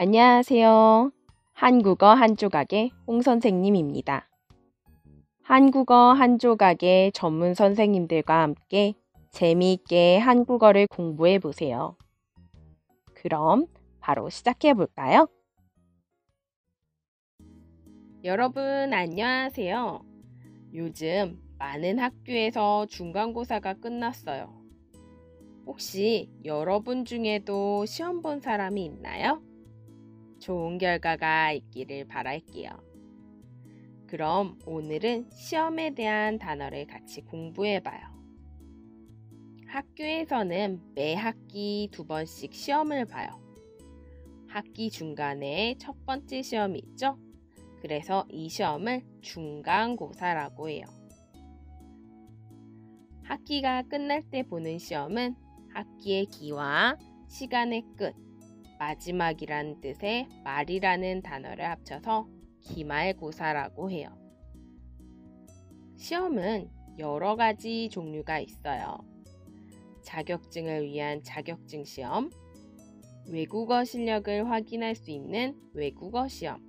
안녕하세요. 한국어 한 조각의 홍 선생님입니다. 한국어 한 조각의 전문 선생님들과 함께 재미있게 한국어를 공부해 보세요. 그럼 바로 시작해 볼까요? 여러분 안녕하세요. 요즘 많은 학교에서 중간고사가 끝났어요. 혹시 여러분 중에도 시험 본 사람이 있나요? 좋은 결과가 있기를 바랄게요. 그럼 오늘은 시험에 대한 단어를 같이 공부해봐요. 학교에서는 매 학기 두 번씩 시험을 봐요. 학기 중간에 첫 번째 시험이 있죠? 그래서 이 시험을 중간고사라고 해요. 학기가 끝날 때 보는 시험은 학기의 기와 시간의 끝, 마지막이란 뜻의 말이라는 단어를 합쳐서 기말고사라고 해요. 시험은 여러 가지 종류가 있어요. 자격증을 위한 자격증 시험, 외국어 실력을 확인할 수 있는 외국어 시험,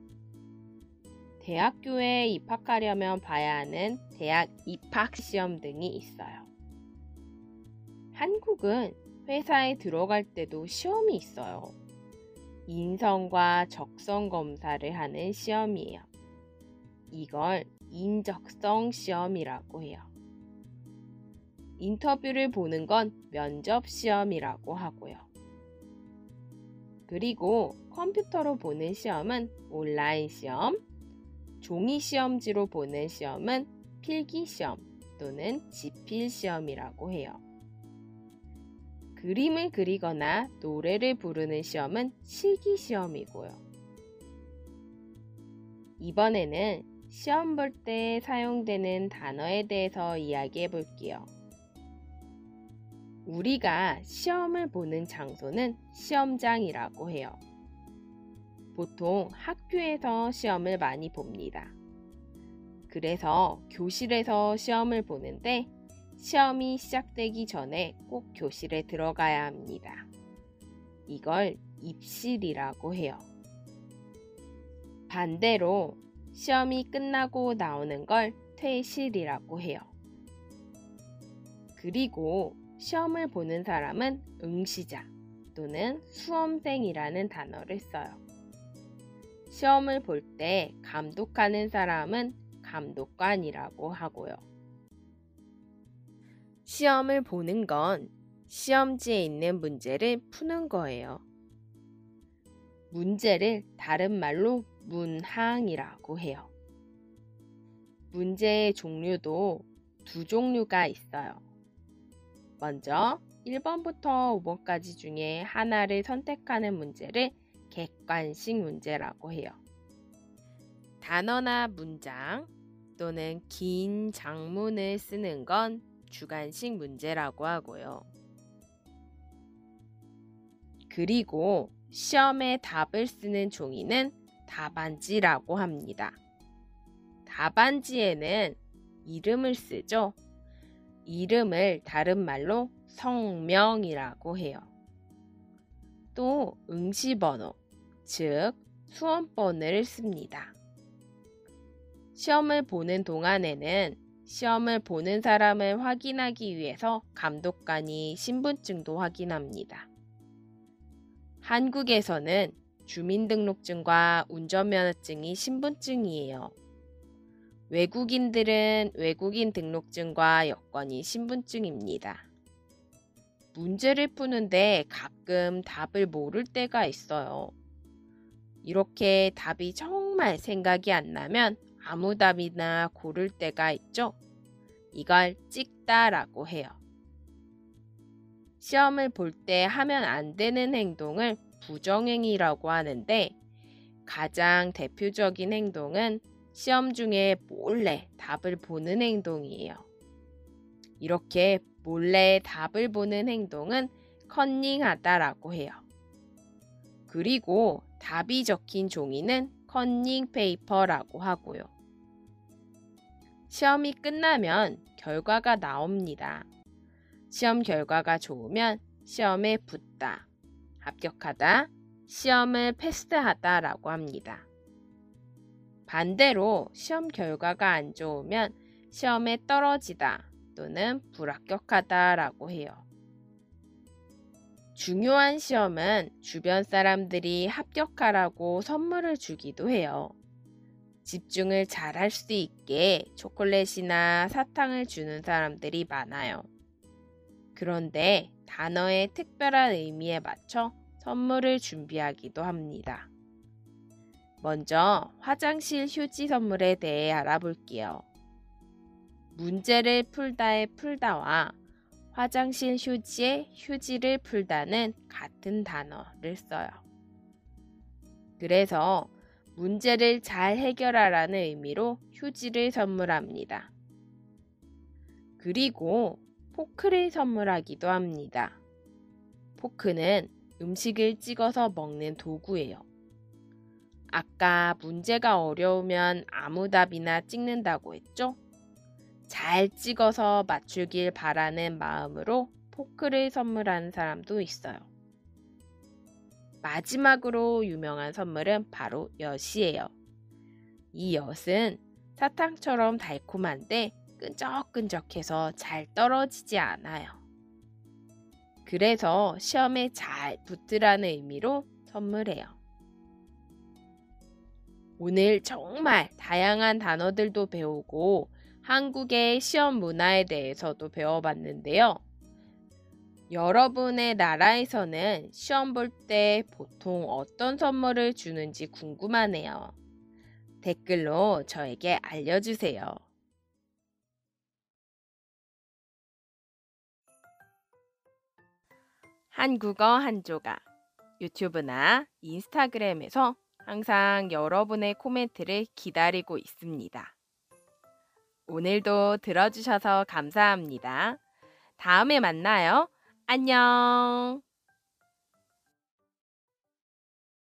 대학교에 입학하려면 봐야 하는 대학 입학 시험 등이 있어요. 한국은 회사에 들어갈 때도 시험이 있어요. 인성과 적성 검사를 하는 시험이에요. 이걸 인적성 시험이라고 해요. 인터뷰를 보는 건 면접 시험이라고 하고요. 그리고 컴퓨터로 보는 시험은 온라인 시험, 종이 시험지로 보는 시험은 필기 시험 또는 지필 시험이라고 해요. 그림을 그리거나 노래를 부르는 시험은 실기 시험이고요. 이번에는 시험 볼 때 사용되는 단어에 대해서 이야기해 볼게요. 우리가 시험을 보는 장소는 시험장이라고 해요. 보통 학교에서 시험을 많이 봅니다. 그래서 교실에서 시험을 보는데 시험이 시작되기 전에 꼭 교실에 들어가야 합니다. 이걸 입실이라고 해요. 반대로 시험이 끝나고 나오는 걸 퇴실이라고 해요. 그리고 시험을 보는 사람은 응시자 또는 수험생이라는 단어를 써요. 시험을 볼 때 감독하는 사람은 감독관이라고 하고요. 시험을 보는 건 시험지에 있는 문제를 푸는 거예요. 문제를 다른 말로 문항이라고 해요. 문제의 종류도 두 종류가 있어요. 먼저 1번부터 5번까지 중에 하나를 선택하는 문제를 객관식 문제라고 해요. 단어나 문장 또는 긴 장문을 쓰는 건 주관식 문제라고 하고요. 그리고 시험에 답을 쓰는 종이는 답안지라고 합니다. 답안지에는 이름을 쓰죠. 이름을 다른 말로 성명이라고 해요. 또 응시번호, 즉 수험번호를 씁니다. 시험을 보는 동안에는 시험을 보는 사람을 확인하기 위해서 감독관이 신분증도 확인합니다. 한국에서는 주민등록증과 운전면허증이 신분증이에요. 외국인들은 외국인 등록증과 여권이 신분증입니다. 문제를 푸는데 가끔 답을 모를 때가 있어요. 이렇게 답이 정말 생각이 안 나면 아무 답이나 고를 때가 있죠. 이걸 찍다라고 해요. 시험을 볼 때 하면 안 되는 행동을 부정행위라고 하는데 가장 대표적인 행동은 시험 중에 몰래 답을 보는 행동이에요. 이렇게 몰래 답을 보는 행동은 컨닝하다라고 해요. 그리고 답이 적힌 종이는 컨닝 페이퍼라고 하고요. 시험이 끝나면 결과가 나옵니다. 시험 결과가 좋으면 시험에 붙다, 합격하다, 시험을 패스하다 라고 합니다. 반대로 시험 결과가 안 좋으면 시험에 떨어지다 또는 불합격하다 라고 해요. 중요한 시험은 주변 사람들이 합격하라고 선물을 주기도 해요. 집중을 잘 할 수 있게 초콜릿이나 사탕을 주는 사람들이 많아요. 그런데 단어의 특별한 의미에 맞춰 선물을 준비하기도 합니다. 먼저 화장실 휴지 선물에 대해 알아볼게요. 문제를 풀다의 풀다와 화장실 휴지에 휴지를 풀다는 같은 단어를 써요. 그래서 문제를 잘 해결하라는 의미로 휴지를 선물합니다. 그리고 포크를 선물하기도 합니다. 포크는 음식을 찍어서 먹는 도구예요. 아까 문제가 어려우면 아무 답이나 찍는다고 했죠? 잘 찍어서 맞추길 바라는 마음으로 포크를 선물하는 사람도 있어요. 마지막으로 유명한 선물은 바로 엿이에요. 이 엿은 사탕처럼 달콤한데 끈적끈적해서 잘 떨어지지 않아요. 그래서 시험에 잘 붙으라는 의미로 선물해요. 오늘 정말 다양한 단어들도 배우고 한국의 시험 문화에 대해서도 배워봤는데요. 여러분의 나라에서는 시험 볼 때 보통 어떤 선물을 주는지 궁금하네요. 댓글로 저에게 알려주세요. 한국어 한조가 유튜브나 인스타그램에서 항상 여러분의 코멘트를 기다리고 있습니다. 오늘도 들어주셔서 감사합니다. 다음에 만나요. 안녕.